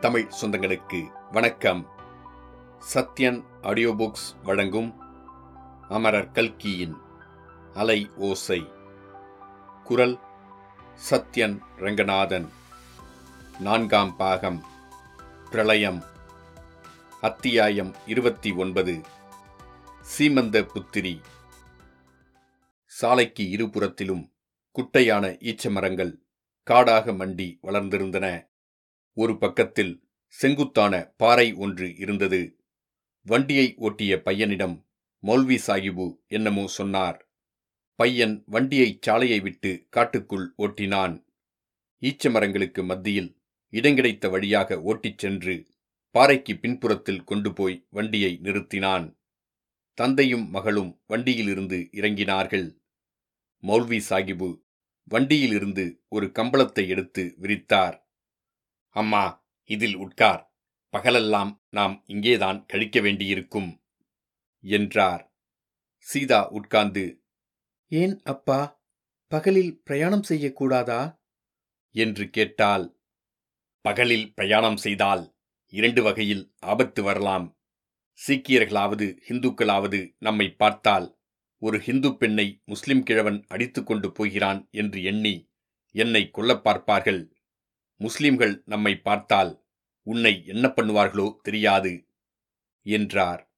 தமிழ் சொந்தங்களுக்கு வணக்கம். Sathyan audio books வழங்கும் அமரர் கல்கியின் அலை ஓசை. குரல் சத்யன் ரங்கநாதன். நான்காம் பாகம். பிரளயம். அத்தியாயம் இருபத்தி ஒன்பது. சீமந்த புத்திரி. சாலைக்கு இருபுறத்திலும் குட்டையான ஈச்சமரங்கள் காடாக மண்டி வளர்ந்திருந்தன. ஒரு பக்கத்தில் செங்குத்தான பாறை ஒன்று இருந்தது. வண்டியை ஓட்டிய பையனிடம் மௌல்வி சாகிபு என்னமோ சொன்னார். பையன் வண்டியை சாலையை விட்டு காட்டுக்குள் ஓட்டினான். ஈச்சமரங்களுக்கு மத்தியில் இடங்கிடைத்த வழியாக ஓட்டிச் சென்று பாறைக்கு பின்புறத்தில் கொண்டு போய் வண்டியை நிறுத்தினான். தந்தையும் மகளும் வண்டியிலிருந்து இறங்கினார்கள். மௌல்வி சாகிபு வண்டியிலிருந்து ஒரு கம்பளத்தை எடுத்து விரித்தார். அம்மா இதில் உட்கார். பகலெல்லாம் நாம் இங்கேதான் கழிக்க வேண்டியிருக்கும் என்றார். சீதா உட்கார்ந்து ஏன் அப்பா பகலில் பிரயாணம் செய்யக்கூடாதா? என்று கேட்டாள். பகலில் பிரயாணம் செய்தால் இரண்டு வகையில் ஆபத்து வரலாம். சீக்கியர்களாவது இந்துக்களாவது நம்மை பார்த்தால் ஒரு ஹிந்து பெண்ணை முஸ்லிம் கிழவன் அடித்துக் கொண்டு போகிறான் என்று எண்ணி என்னை கொல்லப் பார்ப்பார்கள். முஸ்லிம்கள் நம்மை பார்த்தால் உன்னை என்ன பண்ணுவார்களோ தெரியாது என்றார்.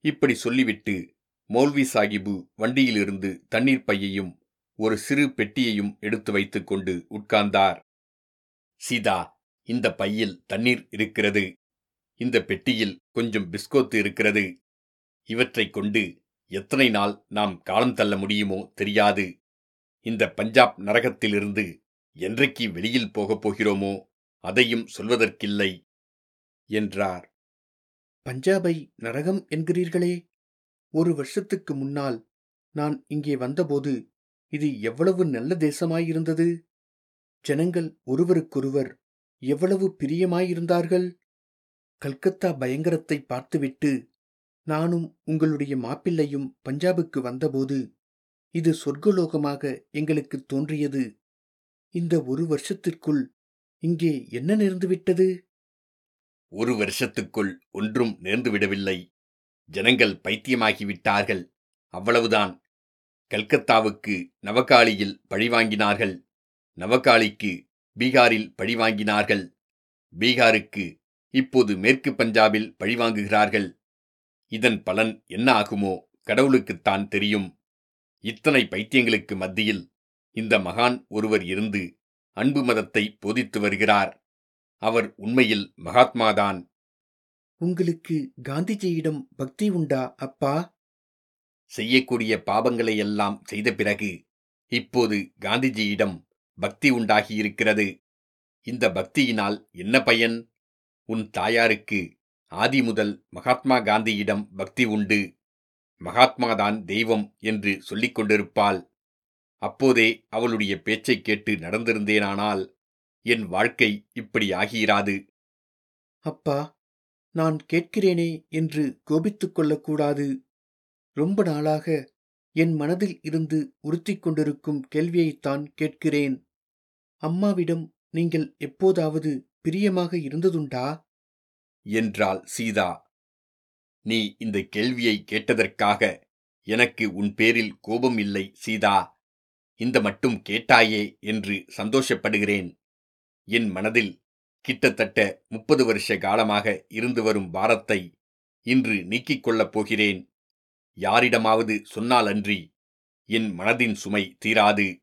இப்படி சொல்லிவிட்டு மௌல்வி சாகிபு வண்டியிலிருந்து தண்ணீர் பையையும் ஒரு சிறு பெட்டியையும் எடுத்து வைத்துக்கொண்டு உட்கார்ந்தார். சீதா இந்த பையில் தண்ணீர் இருக்கிறது. இந்த பெட்டியில் கொஞ்சம் பிஸ்கோத்து இருக்கிறது. இவற்றைக் கொண்டு எத்தனை நாள் நாம் காலம் தள்ள முடியுமோ தெரியாது. இந்த பஞ்சாப் நரகத்திலிருந்து என்றைக்கு வெளியில் போகப் போகிறோமோ அதையும் சொல்வதற்கில்லை என்றார். பஞ்சாபை நரகம் என்கிறீர்களே ஒரு வருஷத்துக்கு முன்னால் நான் இங்கே வந்தபோது இது எவ்வளவு நல்ல தேசமாயிருந்தது? ஜனங்கள் ஒருவருக்கொருவர் எவ்வளவு பிரியமாயிருந்தார்கள்? கல்கத்தா பயங்கரத்தை பார்த்துவிட்டு நானும் உங்களுடைய மாப்பிள்ளையும் பஞ்சாபுக்கு வந்தபோது இது சொர்க்கலோகமாக எங்களுக்கு தோன்றியது. இந்த ஒரு வருஷத்திற்குள் இங்கே என்ன நேர்ந்துவிட்டது? ஒரு வருஷத்துக்குள் ஒன்றும் நேர்ந்துவிடவில்லை. ஜனங்கள் பைத்தியமாகிவிட்டார்கள். அவ்வளவுதான். கல்கத்தாவுக்கு நவகாளியில் பழிவாங்கினார்கள் நவகாளிக்கு பீகாரில் பழிவாங்கினார்கள் பீகாருக்கு இப்போது மேற்கு பஞ்சாபில் பழிவாங்குகிறார்கள் இதன் பலன் என்ன ஆகுமோ கடவுளுக்குத்தான் தெரியும். இத்தனை பைத்தியங்களுக்கு மத்தியில் இந்த மகான் ஒருவர் இருந்து அன்பு மதத்தை போதித்து வருகிறார். அவர் உண்மையில் மகாத்மாதான். உங்களுக்கு காந்திஜியிடம் பக்தி உண்டா அப்பா? செய்யக்கூடிய பாவங்களை எல்லாம் செய்த பிறகு இப்போது காந்திஜியிடம் பக்தி உண்டாகியிருக்கிறது. இந்த பக்தியினால் என்ன பயன்? உன் தாயாருக்கு ஆதி முதல் மகாத்மா காந்தியிடம் பக்தி உண்டு. மகாத்மாதான் தெய்வம் என்று சொல்லிக் கொண்டிருப்பாள் அப்போதே அவளுடைய பேச்சைக் கேட்டு நடந்திருந்தேனானால் என் வாழ்க்கை இப்படி ஆகியிராது அப்பா நான் கேட்கிறேனே என்று கோபித்துக் கொள்ளக்கூடாது. ரொம்ப நாளாக என் மனதில் இருந்து உறுத்திக் கொண்டிருக்கும் கேள்வியைத்தான் கேட்கிறேன். அம்மாவிடம் நீங்கள் எப்போதாவது பிரியமாக இருந்ததுண்டா? என்றாள் சீதா. நீ இந்த கேள்வியை கேட்டதற்காக எனக்கு உன் பேரில் கோபம் இல்லை சீதா. இந்த மட்டும் கேட்டாயே என்று சந்தோஷப்படுகிறேன். என் மனதில் கிட்டத்தட்ட முப்பது வருஷ காலமாக இருந்து வரும் பாரத்தை இன்று நீக்கிக் கொள்ளப் போகிறேன். யாரிடமாவது சொன்னாலன்றி என் மனதின் சுமை தீராது.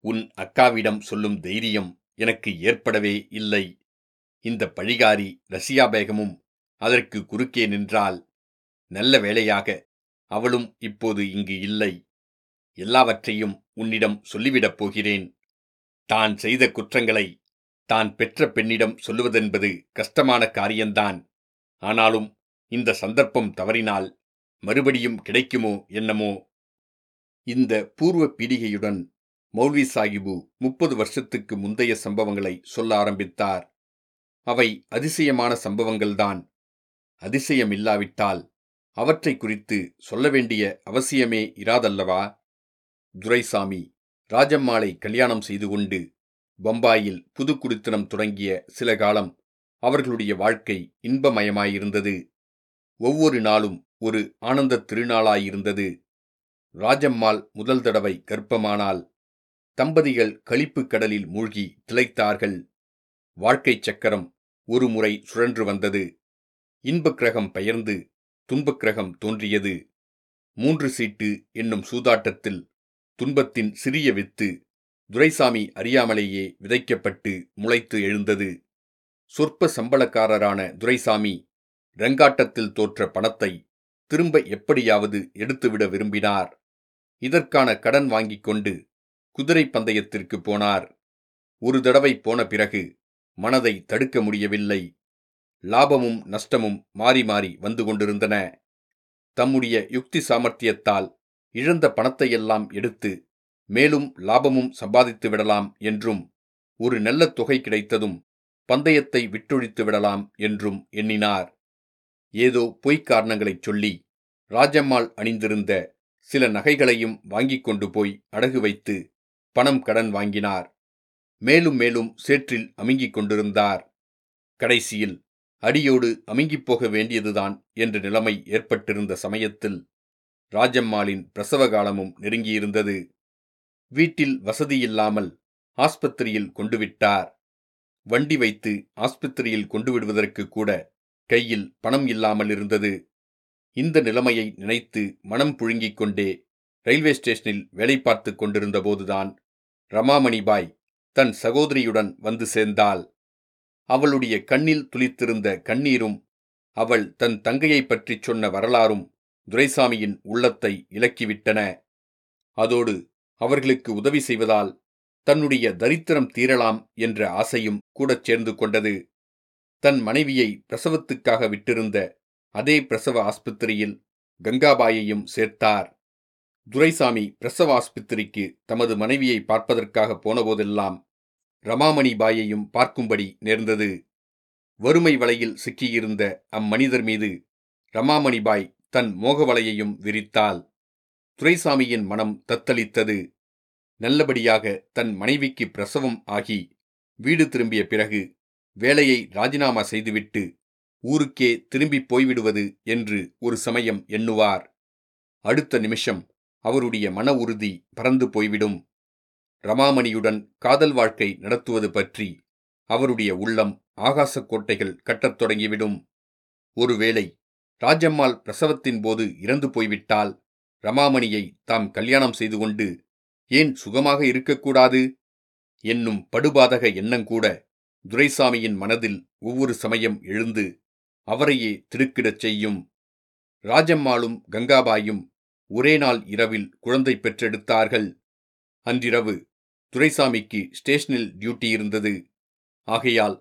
உன் அக்காவிடம் சொல்லும் தைரியம் எனக்கு ஏற்படவே இல்லை. இந்த பழிகாரி ரஷ்யா பேகமும் அதற்கு குறுக்கே நின்றால் நல்ல வேளையாக அவளும் இப்போது இங்கு இல்லை. எல்லாவற்றையும் உன்னிடம் சொல்லிவிடப் போகிறேன். தான் செய்த குற்றங்களை தான் பெற்ற பெண்ணிடம் சொல்லுவதென்பது கஷ்டமான காரியம்தான் ஆனாலும் இந்த சந்தர்ப்பம் தவறினால் மறுபடியும் கிடைக்குமோ என்னமோ? இந்த பூர்வ பீடிகையுடன் மௌல்வி சாகிபு முப்பது வருஷத்துக்கு முந்தைய சம்பவங்களை சொல்ல ஆரம்பித்தார். அவை அதிசயமான சம்பவங்கள்தான். அதிசயமில்லாவிட்டால் அவற்றை குறித்து சொல்ல வேண்டிய அவசியமே இராதல்லவா? துரைசாமி ராஜம்மாளை கல்யாணம் செய்து கொண்டு பம்பாயில் புதுக்குடித்தனம் தொடங்கிய சில காலம் அவர்களுடைய வாழ்க்கை இன்பமயமாயிருந்தது. ஒவ்வொரு நாளும் ஒரு ஆனந்தத் திருநாளாயிருந்தது. ராஜம்மாள் முதல் தடவை கர்ப்பமானால் தம்பதிகள் கழிப்பு கடலில் மூழ்கி திளைத்தார்கள். வாழ்க்கைச் சக்கரம் ஒரு முறை சுழன்று வந்தது. இன்பக் கிரகம் பெயர்ந்து துன்பக் கிரகம் தோன்றியது. மூன்று சீட்டு என்னும் சூதாட்டத்தில் துன்பத்தின் சிறிய வித்து துரைசாமி அறியாமலேயே விதைக்கப்பட்டு முளைத்து எழுந்தது. சொற்ப சம்பளக்காரரான துரைசாமி ரங்காட்டத்தில் தோற்ற பணத்தை திரும்ப எப்படியாவது எடுத்துவிட விரும்பினார். இதற்கான கடன் வாங்கிக் கொண்டு குதிரை பந்தயத்திற்கு போனார். ஒரு தடவை போன பிறகு மனதை தடுக்க முடியவில்லை. லாபமும் நஷ்டமும் மாறி மாறி வந்து கொண்டிருந்தன. தம்முடைய யுக்தி சாமர்த்தியத்தால் இழந்த பணத்தையெல்லாம் எடுத்து மேலும் லாபமும் சம்பாதித்து விடலாம் என்றும் ஒரு நல்ல தொகை கிடைத்ததும் பந்தயத்தை விட்டொழித்து விடலாம் என்றும் எண்ணினார். ஏதோ பொய்க் காரணங்களைச் சொல்லி ராஜம்மாள் அணிந்திருந்த சில நகைகளையும் வாங்கிக் கொண்டு போய் அடகு வைத்து பணம் கடன் வாங்கினார். மேலும் மேலும் சேற்றில் அமுங்கிக் கொண்டிருந்தார். கடைசியில் அடியோடு அமுங்கிப் போக வேண்டியதுதான் என்ற நிலைமை ஏற்பட்டிருந்த சமயத்தில் ராஜம்மாளின் பிரசவ காலமும் நெருங்கியிருந்தது. வீட்டில் வசதியில்லாமல் ஆஸ்பத்திரியில் கொண்டு விட்டார் வண்டி வைத்து ஆஸ்பத்திரியில் கொண்டு விடுவதற்கு கூட கையில் பணம் இல்லாமல் இருந்தது. இந்த நிலைமையை நினைத்து மனம் புழுங்கிக் கொண்டே ரயில்வே ஸ்டேஷனில் வேலை பார்த்து கொண்டிருந்த போதுதான் ரமாமணிபாய் தன் சகோதரியுடன் வந்து சேர்ந்தாள். அவளுடைய கண்ணில் துளித்திருந்த கண்ணீரும் அவள் தன் தங்கையைப் பற்றிச் சொன்ன வரலாறும் துரைசாமியின் உள்ளத்தை இலக்கிவிட்டன. அதோடு அவர்களுக்கு உதவி செய்வதால் தன்னுடைய தரித்திரம் தீரலாம் என்ற ஆசையும் கூடச் சேர்ந்து கொண்டது. தன் மனைவியை பிரசவத்துக்காக விட்டிருந்த அதே பிரசவ ஆஸ்பத்திரியில் கங்காபாயையும் சேர்த்தார். துரைசாமி பிரசவ ஆஸ்பத்திரிக்கு தமது மனைவியை பார்ப்பதற்காக போனபோதெல்லாம் ரமாமணி பாயையும் பார்க்கும்படி நேர்ந்தது. வறுமை வலையில் சிக்கியிருந்த அம்மனிதர் மீது ரமாமணி பாய் தன் மோகவலையையும் விரித்தாள். துரைசாமியின் மனம் தத்தளித்தது. நல்லபடியாக தன் மனைவிக்கு பிரசவம் ஆகி வீடு திரும்பிய பிறகு வேலையை ராஜினாமா செய்துவிட்டு ஊருக்கே திரும்பிப் போய்விடுவது என்று ஒரு சமயம் எண்ணுவார். அடுத்த நிமிஷம் அவருடைய மன உறுதி பறந்து போய்விடும். ரமாமணியுடன் காதல் வாழ்க்கை நடத்துவது பற்றி அவருடைய உள்ளம் ஆகாசக் கோட்டைகள் கட்டத் தொடங்கிவிடும். ஒருவேளை ராஜம்மாள் பிரசவத்தின் போது இறந்து போய்விட்டால் ரமாமணியை தாம் கல்யாணம் செய்து கொண்டு ஏன் சுகமாக இருக்கக்கூடாது? என்னும் படுபாதக எண்ணங்கூட துரைசாமியின் மனதில் ஒவ்வொரு சமயம் எழுந்து அவரையே திடுக்கிடச் செய்யும். ராஜம்மாளும் கங்காபாயும் ஒரே நாள் இரவில் குழந்தை பெற்றெடுத்தார்கள். அன்றிரவு துரைசாமிக்கு ஸ்டேஷனில் டியூட்டி இருந்தது. ஆகையால்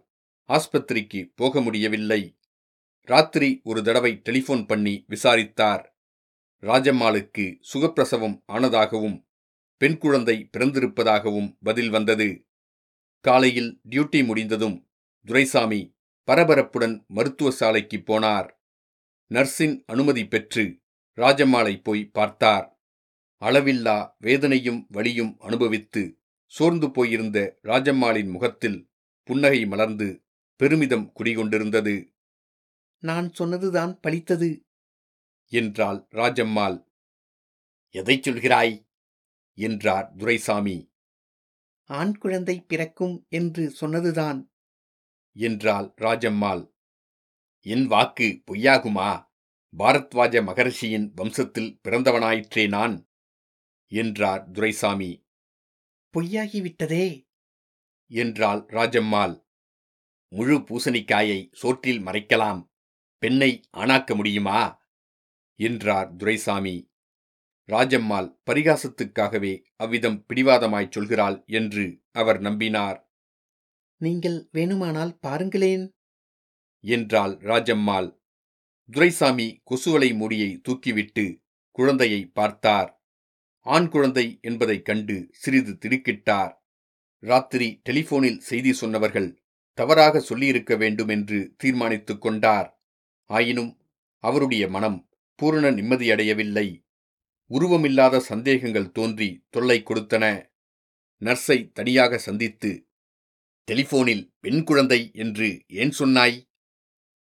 ஆஸ்பத்திரிக்கு போக முடியவில்லை. ராத்திரி ஒரு தடவை டெலிஃபோன் பண்ணி விசாரித்தார். ராஜம்மாளுக்கு சுகப்பிரசவம் ஆனதாகவும் பெண் குழந்தை பிறந்திருப்பதாகவும் பதில் வந்தது. காலையில் டியூட்டி முடிந்ததும் துரைசாமி பரபரப்புடன் மருத்துவ சாலைக்கு போனார். நர்ஸின் அனுமதி பெற்று ராஜம்மாளை போய் பார்த்தார். அளவில்லா வேதனையும் வலியும் அனுபவித்து சோர்ந்து போயிருந்த ராஜம்மாளின் முகத்தில் புன்னகை மலர்ந்து பெருமிதம் குடிகொண்டிருந்தது. நான் சொன்னதுதான் பலித்தது என்றாள் ராஜம்மாள். எதைச் சொல்கிறாய்? என்றார் துரைசாமி. ஆண் குழந்தை பிறக்கும் என்று சொன்னதுதான். என்றாள் ராஜம்மாள். என் வாக்கு பொய்யாகுமா? பாரத்வாஜ மகர்ஷியின் வம்சத்தில் பிறந்தவனாயிற்றே நான். என்றார் துரைசாமி. பொய்யாகிவிட்டதே. என்றாள் ராஜம்மாள். முழு பூசணிக்காயை சோற்றில் மறைக்கலாம். பெண்ணை ஆணாக்க முடியுமா? என்றார் துரைசாமி. ராஜம்மாள் பரிகாசத்துக்காகவே அவ்விதம் பிடிவாதமாய்ச் சொல்கிறாள் என்று அவர் நம்பினார். நீங்கள் வேணுமானால் பாருங்களேன். என்றாள் ராஜம்மாள். துரைசாமி கொசுவலை மூடியை தூக்கிவிட்டு குழந்தையை பார்த்தார். ஆண் குழந்தை என்பதைக் கண்டு சிறிது திடுக்கிட்டார். ராத்திரி டெலிபோனில் செய்தி சொன்னவர்கள் தவறாக சொல்லியிருக்க வேண்டும் என்று தீர்மானித்துக் கொண்டார். ஆயினும் அவருடைய மனம் பூரண நிம்மதியடையவில்லை. உருவமில்லாத சந்தேகங்கள் தோன்றி தொல்லை கொடுத்தன. நர்ஸை தனியாக சந்தித்து டெலிபோனில் பெண் குழந்தை என்று ஏன் சொன்னாய்?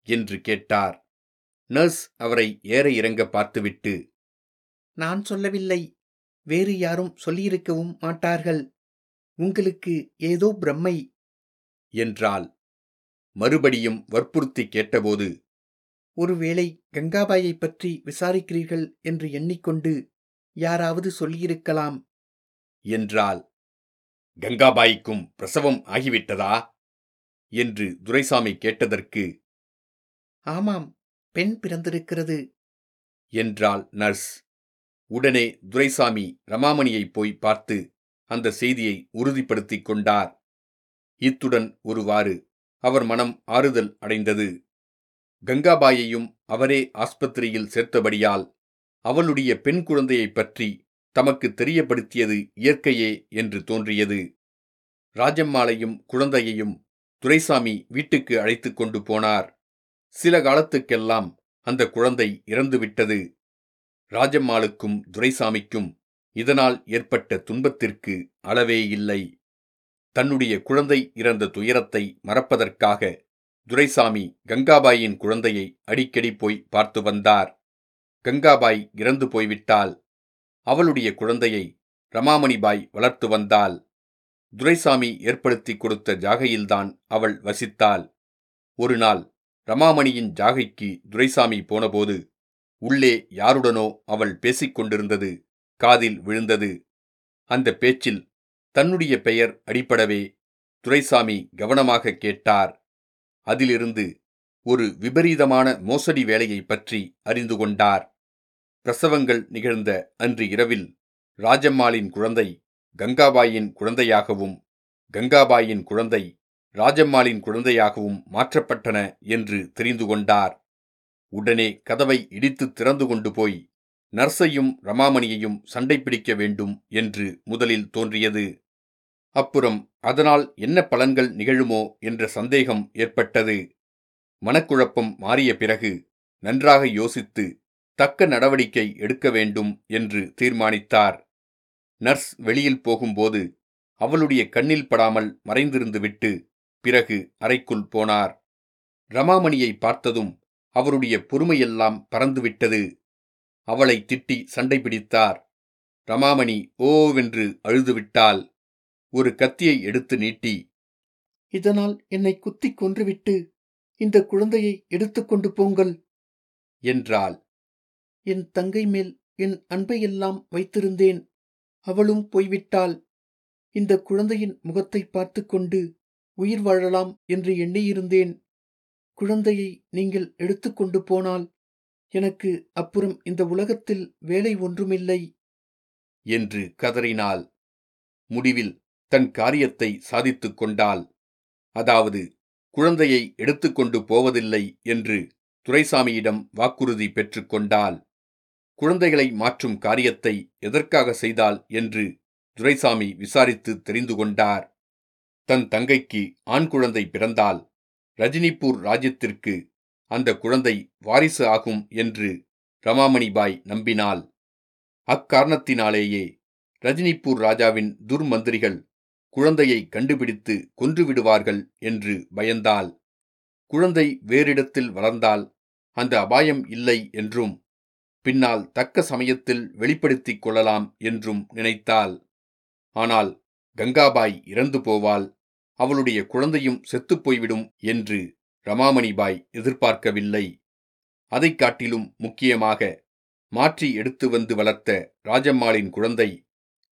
என்று கேட்டார். நர்ஸ் அவரை ஏற இறங்க பார்த்துவிட்டு நான் சொல்லவில்லை. வேறு யாரும் சொல்லியிருக்கவும் மாட்டார்கள். உங்களுக்கு ஏதோ பிரம்மை. என்றாள். மறுபடியும் வற்புறுத்தி கேட்டபோது ஒருவேளை கங்காபாயைப் பற்றி விசாரிக்கிறீர்கள் என்று எண்ணிக்கொண்டு யாராவது சொல்லியிருக்கலாம். என்றாள். கங்காபாய்க்கும் பிரசவம் ஆகிவிட்டதா? என்று துரைசாமி கேட்டதற்கு ஆமாம் பெண் பிறந்திருக்கிறது. என்றாள் நர்ஸ். உடனே துரைசாமி ரமாமணியை போய் பார்த்து அந்த செய்தியை உறுதிப்படுத்திக் கொண்டார். இத்துடன் ஒருவாறு அவர் மனம் ஆறுதல் அடைந்தது. கங்காபாயையும் அவரே ஆஸ்பத்திரியில் சேர்த்தபடியால் அவளுடைய பெண் குழந்தையைப் பற்றி தமக்கு தெரியப்படுத்தியது இயற்கையே என்று தோன்றியது. ராஜம்மாளையும் குழந்தையையும் துரைசாமி வீட்டுக்கு அழைத்து கொண்டு போனார். சில காலத்துக்கெல்லாம் அந்த குழந்தை இறந்துவிட்டது. ராஜம்மாளுக்கும் துரைசாமிக்கும் இதனால் ஏற்பட்ட துன்பத்திற்கு அளவே இல்லை. தன்னுடைய குழந்தை இறந்த துயரத்தை மறப்பதற்காக துரைசாமி கங்காபாயின் குழந்தையை அடிக்கடி போய் பார்த்து வந்தார். கங்காபாய் இறந்து போய்விட்டால் அவளுடைய குழந்தையை ரமாமணிபாய் வளர்த்து வந்தாள் துரைசாமி ஏற்படுத்தி கொடுத்த ஜாகையில்தான் அவள் வசித்தாள். ஒரு நாள் ரமாமணியின் ஜாகைக்கு துரைசாமி போனபோது உள்ளே யாருடனோ அவள் பேசிக்கொண்டிருந்தது காதில் விழுந்தது. அந்த பேச்சில் தன்னுடைய பெயர் அடிப்படவே துரைசாமி கவனமாக கேட்டார். அதிலிருந்து ஒரு விபரீதமான மோசடி வேலையை பற்றி அறிந்து கொண்டார். பிரசவங்கள் நிகழ்ந்த அன்று இரவில் ராஜம்மாளின் குழந்தை கங்காபாயின் குழந்தையாகவும் கங்காபாயின் குழந்தை ராஜம்மாளின் குழந்தையாகவும் மாற்றப்பட்டன என்று தெரிந்து கொண்டார். உடனே கதவை இடித்து திறந்து கொண்டு போய் நர்ஸையும் ரமாமணியையும் சண்டை பிடிக்க வேண்டும் என்று முதலில் தோன்றியது. அப்புறம் அதனால் என்ன பலன்கள் நிகழுமோ என்ற சந்தேகம் ஏற்பட்டது. மனக்குழப்பம் மாறிய பிறகு நன்றாக யோசித்து தக்க நடவடிக்கை எடுக்க வேண்டும் என்று தீர்மானித்தார். நர்ஸ் வெளியில் போகும்போது அவளுடைய கண்ணில் படாமல் மறைந்திருந்துவிட்டு பிறகு அறைக்குள் போனார். ரமாமணியை பார்த்ததும் அவருடைய பொறுமையெல்லாம் பறந்துவிட்டது அவளை திட்டி சண்டை பிடித்தார். ரமாமணி ஓவென்று அழுதுவிட்டாள் ஒரு கத்தியை எடுத்து நீட்டி இதனால் என்னை குத்திக் கொன்றுவிட்டு இந்த குழந்தையை எடுத்துக்கொண்டு போங்கள் என்றாள். என் தங்கை மேல் என் அன்பையெல்லாம் வைத்திருந்தேன். அவளும் போய்விட்டாள். இந்த குழந்தையின் முகத்தை பார்த்து கொண்டு உயிர் வாழலாம் என்று எண்ணியிருந்தேன். குழந்தையை நீங்கள் எடுத்துக்கொண்டு போனால் எனக்கு அப்புறம் இந்த உலகத்தில் வேலை ஒன்றுமில்லை என்று கதறினாள். முடிவில் தன் காரியத்தை சாதித்துக் கொண்டால் அதாவது குழந்தையை எடுத்துக்கொண்டு போவதில்லை என்று துரைசாமியிடம் வாக்குறுதி பெற்றுக்கொண்டால் குழந்தைகளை மாற்றும் காரியத்தை எதற்காக செய்தாள் என்று துரைசாமி விசாரித்து தெரிந்து கொண்டார். தன் தங்கைக்கு ஆண் குழந்தை பிறந்தால் ரஜினிபூர் ராஜ்யத்திற்கு அந்த குழந்தை வாரிசு ஆகும் என்று ரமாமணிபாய் நம்பினாள். அக்காரணத்தினாலேயே ரஜினிபூர் ராஜாவின் துர்மந்திரிகள் குழந்தையை கண்டுபிடித்து கொன்றுவிடுவார்கள் என்று பயந்தாள். குழந்தை வேறிடத்தில் வளர்ந்தால் அந்த அபாயம் இல்லை என்றும் பின்னால் தக்க சமயத்தில் வெளிப்படுத்திக் கொள்ளலாம் என்றும் நினைத்தாள். ஆனால் கங்காபாய் இறந்து போவாள். அவளுடைய குழந்தையும் செத்துப்போய்விடும் என்று ரமாமணிபாய் எதிர்பார்க்கவில்லை. அதைக் காட்டிலும் முக்கியமாக மாற்றி எடுத்து வந்து வளர்த்த ராஜம்மாளின் குழந்தை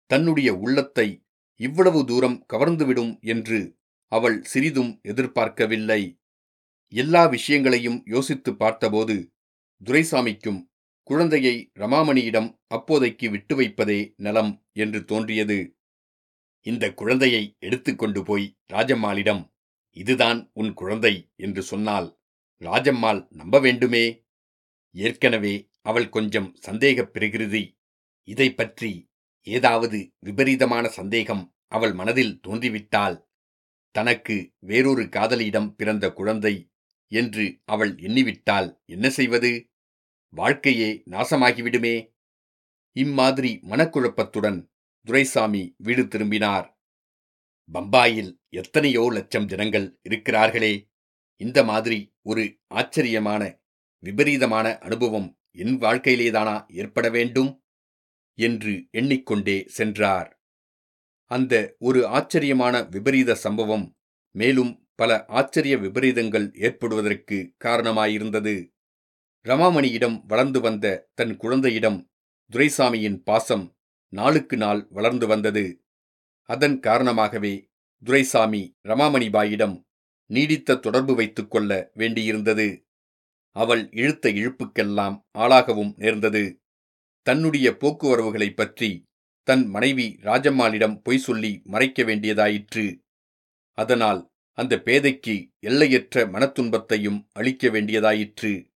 தன்னுடைய உள்ளத்தை இவ்வளவு தூரம் கவர்ந்துவிடும் என்று அவள் சிறிதும் எதிர்பார்க்கவில்லை. எல்லா விஷயங்களையும் யோசித்து பார்த்தபோது துரைசாமிக்கும் குழந்தையை ரமாமணியிடம் அப்போதைக்கு விட்டு வைப்பதே நலம் என்று தோன்றியது. இந்த குழந்தையை எடுத்துக்கொண்டு போய் ராஜம்மாளிடம் இதுதான் உன் குழந்தை என்று சொன்னால் ராஜம்மாள் நம்ப வேண்டுமே? ஏற்கனவே அவள் கொஞ்சம் சந்தேகப் பிரகிருதி இதை பற்றி ஏதாவது விபரீதமான சந்தேகம் அவள் மனதில் தோன்றிவிட்டால் தனக்கு வேறொரு காதலியிடம் பிறந்த குழந்தை என்று அவள் எண்ணிவிட்டால் என்ன செய்வது? வாழ்க்கையே நாசமாகிவிடுமே. இம்மாதிரி மனக்குழப்பத்துடன் துரைசாமி வீடு திரும்பினார். பம்பாயில் எத்தனையோ லட்சம் ஜனங்கள் இருக்கிறார்களே. இந்த மாதிரி ஒரு ஆச்சரியமான விபரீதமான அனுபவம் என் வாழ்க்கையிலேதானா ஏற்பட வேண்டும்? என்று எண்ணிக்கொண்டே சென்றார். அந்த ஒரு ஆச்சரியமான விபரீத சம்பவம் மேலும் பல ஆச்சரிய விபரீதங்கள் ஏற்படுவதற்கு காரணமாயிருந்தது. ரமாமணியிடம் வளர்ந்து வந்த தன் குழந்தையிடம் துரைசாமியின் பாசம் நாளுக்கு நாள் வளர்ந்து வந்தது. அதன் காரணமாகவே துரைசாமி ரமாமணிபாயிடம் நீடித்த தொடர்பு வைத்துக் கொள்ள வேண்டியிருந்தது. அவள் இழுத்த இழுப்புக்கெல்லாம் ஆளாகவும் நேர்ந்தது. தன்னுடைய போக்குவரவுகளைப் பற்றி தன் மனைவி ராஜம்மாளிடம் பொய் சொல்லி மறைக்க வேண்டியதாயிற்று. அதனால் அந்த பேதைக்கு எல்லையற்ற மனத்துன்பத்தையும் அளிக்க வேண்டியதாயிற்று.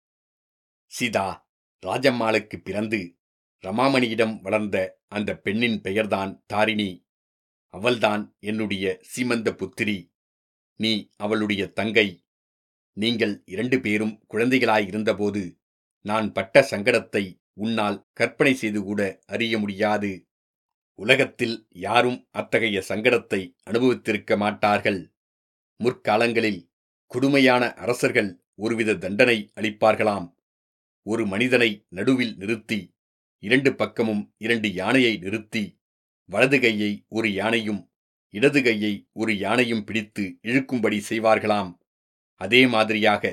சீதா ராஜம்மாளுக்கு பிறந்து ரமாமணியிடம் வளர்ந்த அந்த பெண்ணின் பெயர்தான் தாரிணி. அவள்தான் என்னுடைய சீமந்த புத்திரி. நீ அவளுடைய தங்கை. நீங்கள் இரண்டு பேரும் குழந்தைகளாயிருந்தபோது நான் பட்ட சங்கடத்தை உன்னால் கற்பனை செய்து கூட அறிய முடியாது. உலகத்தில் யாரும் அத்தகைய சங்கடத்தை அனுபவித்திருக்க மாட்டார்கள். முற்காலங்களில் கொடுமையான அரசர்கள் ஒருவித தண்டனை அளிப்பார்களாம். ஒரு மனிதனை நடுவில் நிறுத்தி இரண்டு பக்கமும் இரண்டு யானையை நிறுத்தி வலது கையை ஒரு யானையும் இடது கையை ஒரு யானையும் பிடித்து இழுக்கும்படி செய்வார்களாம். அதே மாதிரியாக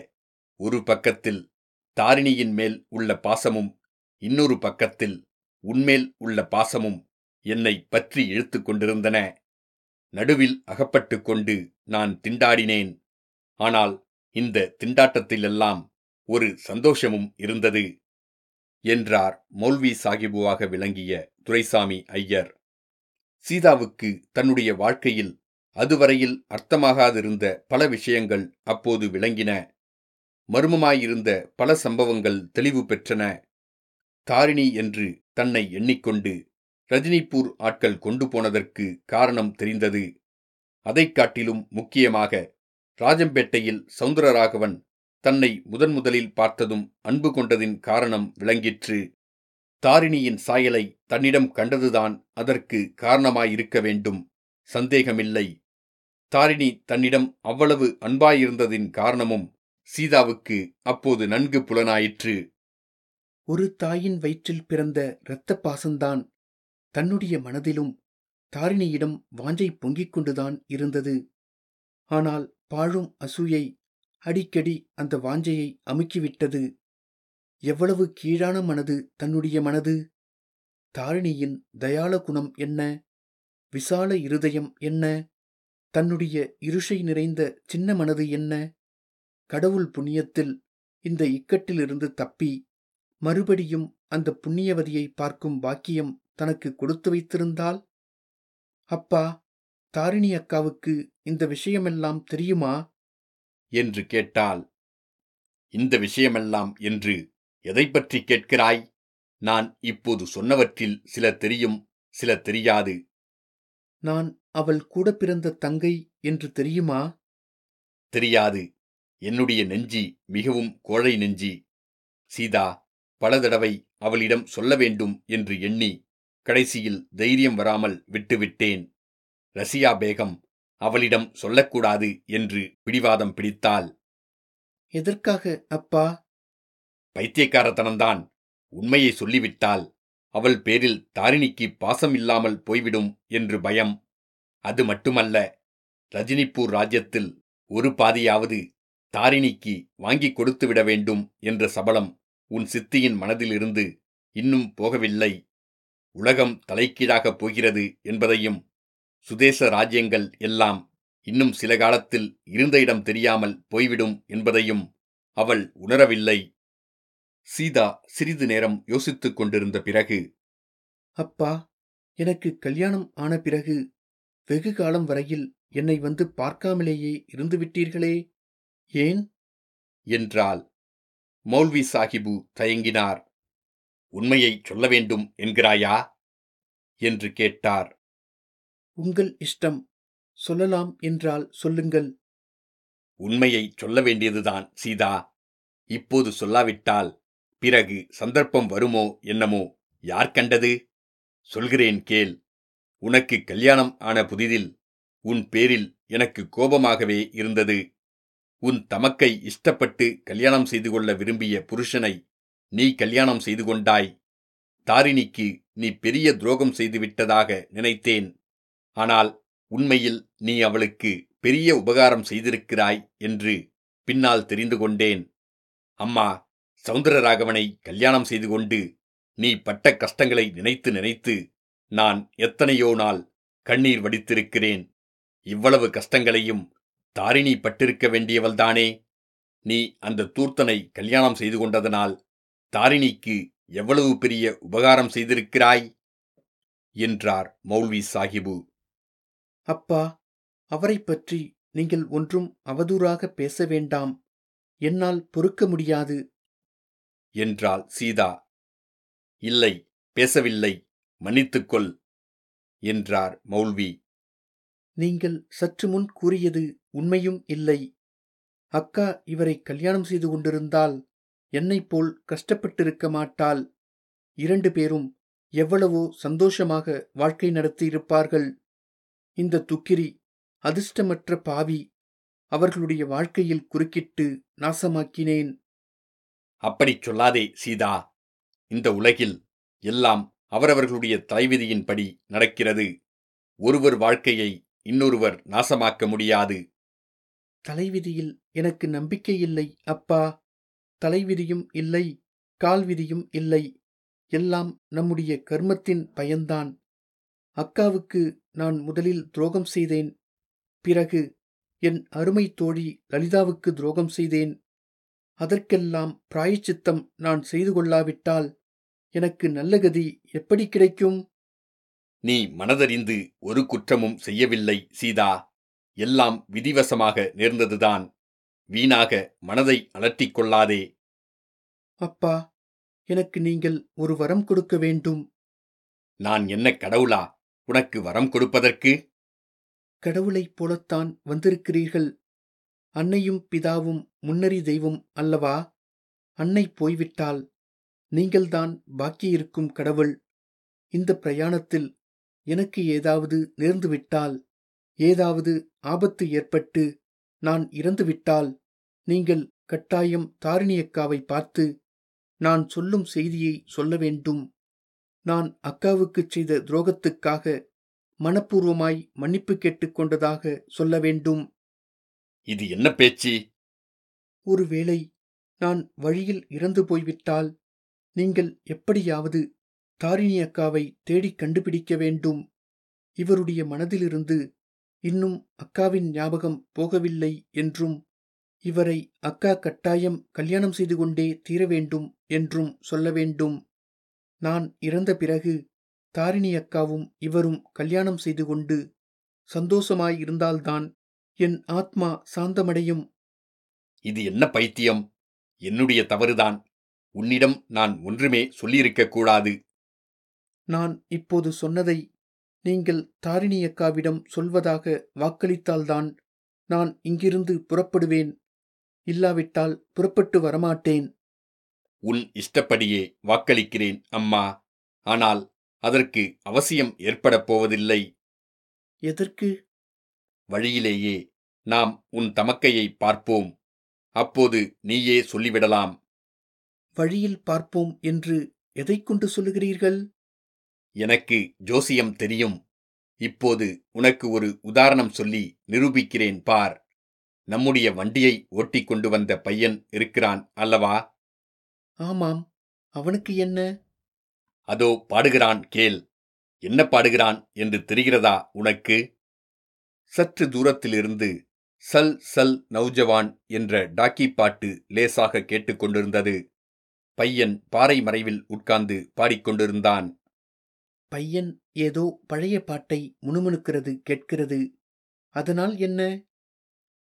ஒரு பக்கத்தில் தாரிணியின் மேல் உள்ள பாசமும் இன்னொரு பக்கத்தில் உன்மேல் உள்ள பாசமும் என்னை பற்றி இழுத்து கொண்டிருந்தன. நடுவில் அகப்பட்டு கொண்டு நான் திண்டாடினேன். ஆனால் இந்த திண்டாட்டத்திலெல்லாம் ஒரு சந்தோஷமும் இருந்தது என்றார் மௌல்வி சாகிபுவாக விளங்கிய துரைசாமி ஐயர். சீதாவுக்கு தன்னுடைய வாழ்க்கையில் அதுவரையில் அர்த்தமாகாதிருந்த பல விஷயங்கள் அப்போது விளங்கின. மர்மமாயிருந்த பல சம்பவங்கள் தெளிவு பெற்றன. தாரிணி என்று தன்னை எண்ணிக்கொண்டு ரஜினிபூர் ஆட்கள் கொண்டு போனதற்கு காரணம் தெரிந்தது. அதைக் காட்டிலும் முக்கியமாக ராஜம்பேட்டையில் சவுந்தரராகவன் தன்னை முதன் முதலில் பார்த்ததும் அன்பு கொண்டதின் காரணம் விளங்கிற்று. தாரிணியின் சாயலை தன்னிடம் கண்டதுதான் அதற்கு காரணமாயிருக்க வேண்டும். சந்தேகமில்லை. தாரிணி தன்னிடம் அவ்வளவு அன்பாயிருந்ததின் காரணமும் சீதாவுக்கு அப்போது நன்கு புலனாயிற்று. ஒரு தாயின் வயிற்றில் பிறந்த இரத்த பாசந்தான் தன்னுடைய மனதிலும் தாரிணியிடம் வாஞ்சை பொங்கிக் கொண்டுதான் இருந்தது. ஆனால் பாழும் அசூயை அடிக்கடி அந்த வாஞ்சையை அமுக்கிவிட்டது. எவ்வளவு கீழான மனது தன்னுடைய மனது? தாரிணியின் தயால குணம் என்ன? விசால இருதயம் என்ன? தன்னுடைய இருஷை நிறைந்த சின்ன மனது என்ன? கடவுள் புண்ணியத்தில் இந்த இக்கட்டிலிருந்து தப்பி மறுபடியும் அந்த புண்ணியவதியை பார்க்கும் பாக்கியம் தனக்கு கொடுத்து வைத்திருந்தால்? அப்பா தாரிணி அக்காவுக்கு இந்த விஷயமெல்லாம் தெரியுமா? என்று கேட்டாள். இந்த விஷயமெல்லாம் என்று எதை பற்றி கேட்கிறாய்? நான் இப்போது சொன்னவற்றில் சில தெரியும் சில தெரியாது. நான் அவள் கூட பிறந்த தங்கை என்று தெரியுமா? தெரியாது. என்னுடைய நெஞ்சி மிகவும் கோழை நெஞ்சி. சீதா பல தடவை அவளிடம் சொல்ல வேண்டும் என்று எண்ணி கடைசியில் தைரியம் வராமல் விட்டுவிட்டேன். ரசியா பேகம் அவளிடம் சொல்லக்கூடாது என்று பிடிவாதம் பிடித்தாள். எதற்காக அப்பா? பைத்தியக்காரத்தனம்தான் உண்மையை சொல்லிவிட்டால் அவள் பேரில் தாரிணிக்கு பாசம் இல்லாமல் போய்விடும் என்று பயம். அது மட்டுமல்ல ரஜினிப்பூர் ராஜ்யத்தில் ஒரு பாதியாவது தாரிணிக்கு வாங்கிக் கொடுத்து விட வேண்டும் என்ற சபலம் உன் சித்தியின் மனதிலிருந்து இன்னும் போகவில்லை. உலகம் தலைக்கீழாகப் போகிறது என்பதையும் சுதேச ராஜ்யங்கள் எல்லாம் இன்னும் சில காலத்தில் இருந்த இடம் தெரியாமல் போய்விடும் என்பதையும் அவள் உணரவில்லை. சீதா சிறிது நேரம் யோசித்துக் கொண்டிருந்த பிறகு அப்பா எனக்கு கல்யாணம் ஆன பிறகு வெகு காலம் வரையில் என்னை வந்து பார்க்காமலேயே இருந்துவிட்டீர்களே? ஏன்? என்றாள். மௌல்வி சாஹிபு தயங்கினார். உண்மையை சொல்ல வேண்டும் என்கிறாயா? என்று கேட்டார். உங்கள் இஷ்டம் சொல்லலாம் என்றால் சொல்லுங்கள். உண்மையை சொல்ல வேண்டியதுதான் சீதா. இப்போது சொல்லாவிட்டால் பிறகு சந்தர்ப்பம் வருமோ என்னமோ யார் கண்டது? சொல்கிறேன் கேள். உனக்கு கல்யாணம் ஆன புதிதில் உன் பேரில் எனக்கு கோபமாகவே இருந்தது. உன் தமக்கை இஷ்டப்பட்டு கல்யாணம் செய்து கொள்ள விரும்பிய புருஷனை நீ கல்யாணம் செய்து கொண்டாய். தாரிணிக்கு நீ பெரிய துரோகம் செய்துவிட்டதாக நினைத்தேன். ஆனால் உண்மையில் நீ அவளுக்கு பெரிய உபகாரம் செய்திருக்கிறாய் என்று பின்னால் தெரிந்து கொண்டேன். அம்மா சவுந்தரராகவனை கல்யாணம் செய்து கொண்டு நீ பட்ட கஷ்டங்களை நினைத்து நினைத்து நான் எத்தனையோ நாள் கண்ணீர் வடித்திருக்கிறேன். இவ்வளவு கஷ்டங்களையும் தாரிணி பட்டிருக்க வேண்டியவள்தானே? நீ அந்த தூர்த்தனை கல்யாணம் செய்து கொண்டதனால் தாரிணிக்கு எவ்வளவு பெரிய உபகாரம் செய்திருக்கிறாய்? என்றார் மௌல்வி சாஹிபு அப்பா அவரைப் பற்றி நீங்கள் ஒன்றும் அவதூறாக பேச வேண்டாம். என்னால் பொறுக்க முடியாது. என்றாள் சீதா. இல்லை பேசவில்லை மன்னித்துக்கொள் என்றார் மௌல்வி. நீங்கள் சற்று முன் கூறியது உண்மையும் இல்லை. அக்கா இவரை கல்யாணம் செய்து கொண்டிருந்தால் என்னைப் போல் கஷ்டப்பட்டிருக்க மாட்டாள். இரண்டு பேரும் எவ்வளவோ சந்தோஷமாக வாழ்க்கை நடத்தியிருப்பார்கள். இந்த துக்கிரி அதிர்ஷ்டமற்ற பாவி அவர்களுடைய வாழ்க்கையில் குறுக்கிட்டு நாசமாக்கினேன். அப்படிச் சொல்லாதே சீதா. இந்த உலகில் எல்லாம் அவரவர்களுடைய தலைவிதியின்படி நடக்கிறது. ஒருவர் வாழ்க்கையை இன்னொருவர் நாசமாக்க முடியாது. தலைவிதியில் எனக்கு நம்பிக்கை இல்லை அப்பா. தலைவிதியும் இல்லை கால்விதியும் இல்லை. எல்லாம் நம்முடைய கர்மத்தின் பயன்தான். அக்காவுக்கு நான் முதலில் துரோகம் செய்தேன். பிறகு என் அருமை தோழி லலிதாவுக்கு துரோகம் செய்தேன். அதற்கெல்லாம் பிராயச்சித்தம் நான் செய்து கொள்ளாவிட்டால் எனக்கு நல்ல கதி எப்படி கிடைக்கும்? நீ மனதறிந்து ஒரு குற்றமும் செய்யவில்லை சீதா. எல்லாம் விதிவசமாக நேர்ந்ததுதான். வீணாக மனதை அலட்டிக் கொள்ளாதே. அப்பா எனக்கு நீங்கள் ஒரு வரம் கொடுக்க வேண்டும். நான் என்ன கடவுளா உனக்கு வரம் கொடுப்பதற்கு? கடவுளைப் போலத்தான் வந்திருக்கிறீர்கள். அன்னையும் பிதாவும் முன்னறி தெய்வம் அல்லவா? அன்னை போய்விட்டால் நீங்கள்தான் பாக்கியிருக்கும் கடவுள். இந்த பிரயாணத்தில் எனக்கு ஏதாவது நேர்ந்துவிட்டால் ஏதாவது ஆபத்து ஏற்பட்டு நான் இறந்துவிட்டால் நீங்கள் கட்டாயம் தாரிணியக்காவை பார்த்து நான் சொல்லும் செய்தியை சொல்ல வேண்டும். நான் அக்காவுக்குச் செய்த துரோகத்துக்காக மனப்பூர்வமாய் மன்னிப்பு கேட்டுக்கொண்டதாக சொல்ல வேண்டும். இது என்ன பேச்சு? ஒருவேளை நான் வழியில் இறந்து போய்விட்டால் நீங்கள் எப்படியாவது தாரிணி அக்காவை தேடிக் கண்டுபிடிக்க வேண்டும். இவருடைய மனதிலிருந்து இன்னும் அக்காவின் ஞாபகம் போகவில்லை என்றும் இவரை அக்கா கட்டாயம் கல்யாணம் செய்து கொண்டே தீர வேண்டும் என்றும் சொல்ல வேண்டும். நான் இறந்த பிறகு தாரிணி அக்காவும் இவரும் கல்யாணம் செய்து கொண்டு சந்தோஷமாயிருந்தால்தான் என் ஆத்மா சாந்தமடையும். இது என்ன பைத்தியம்? என்னுடைய தவறுதான். உன்னிடம் நான் ஒன்றுமே சொல்லியிருக்கக் கூடாது. நான் இப்போது சொன்னதை நீங்கள் தாரிணி அக்காவிடம் சொல்வதாக வாக்களித்தால்தான் நான் இங்கிருந்து புறப்படுவேன். இல்லாவிட்டால் புறப்பட்டு வரமாட்டேன். உன் இஷ்டப்படியே வாக்களிக்கிறேன் அம்மா. ஆனால் அதற்கு அவசியம் ஏற்படப் போவதில்லை. எதற்கு? வழியிலேயே நாம் உன் தமக்கையை பார்ப்போம். அப்போது நீயே சொல்லிவிடலாம். வழியில் பார்ப்போம் என்று எதைக் கொண்டு சொல்லுகிறீர்கள்? எனக்கு ஜோசியம் தெரியும். இப்போது உனக்கு ஒரு உதாரணம் சொல்லி நிரூபிக்கிறேன் பார். நம்முடைய வண்டியை ஓட்டிக் கொண்டு வந்த பையன் இருக்கிறான் அல்லவா? ஆமாம். அவனுக்கு என்ன? அதோ பாடுகிறான் கேள். என்ன பாடுகிறான் என்று தெரிகிறதா உனக்கு? சற்று தூரத்திலிருந்து சல் சல் நௌஜவான் என்ற டாக்கி பாட்டு லேசாக கேட்டுக்கொண்டிருந்தது பையன் பாறை மறைவில் உட்கார்ந்து பாடிக்கொண்டிருந்தான் பையன் ஏதோ பழைய பாட்டை முணுமுணுக்கிறது கேட்கிறது. அதனால் என்ன?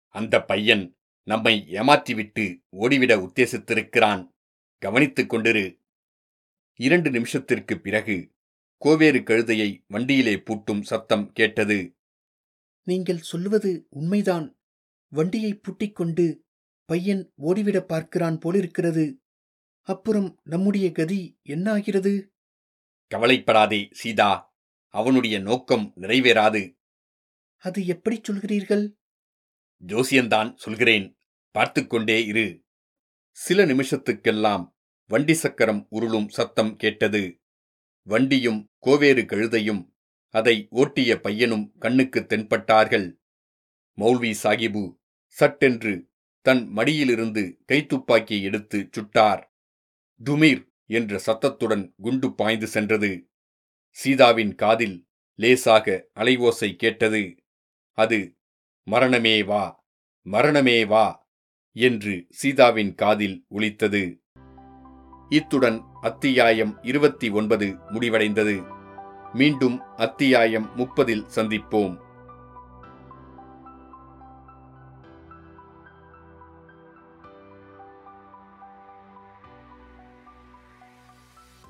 அந்த பையன் நம்மை ஏமாற்றிவிட்டு ஓடிவிட உத்தேசித்திருக்கிறான். கவனித்துக் கொண்டிரு. இரண்டு நிமிஷத்திற்குப் பிறகு கோவேறு கழுதையை வண்டியிலே பூட்டும் சத்தம் கேட்டது. நீங்கள் சொல்லுவது உண்மைதான். வண்டியை பூட்டிக் கொண்டு பையன் ஓடிவிட பார்க்கிறான் போலிருக்கிறது. அப்புறம் நம்முடைய கதி என்ன ஆகிறது? கவலைப்படாதே சீதா. அவனுடைய நோக்கம் நிறைவேறாது. அது எப்படி சொல்கிறீர்கள்? ஜோசியந்தான் சொல்கிறேன். பார்த்துக்கொண்டே இரு. சில நிமிஷத்துக்கெல்லாம் வண்டி சக்கரம் உருளும் சத்தம் கேட்டது. வண்டியும் கோவேறு கழுதையும் அதை ஓட்டிய பையனும் கண்ணுக்கு தென்பட்டார்கள். மௌல்வி சாகிபு சட்டென்று தன் மடியிலிருந்து கைத்துப்பாக்கியை எடுத்து சுட்டார். டுமீர் என்ற சத்தத்துடன் குண்டு பாய்ந்து சென்றது. சீதாவின் காதில் லேசாக அலைவோசை கேட்டது. அது மரணமே வா மரணமே வா என்று சீதாவின் காதில் ஒலித்தது. இத்துடன் அத்தியாயம் இருபத்தி ஒன்பது முடிவடைந்தது. மீண்டும் அத்தியாயம் முப்பதில் சந்திப்போம்.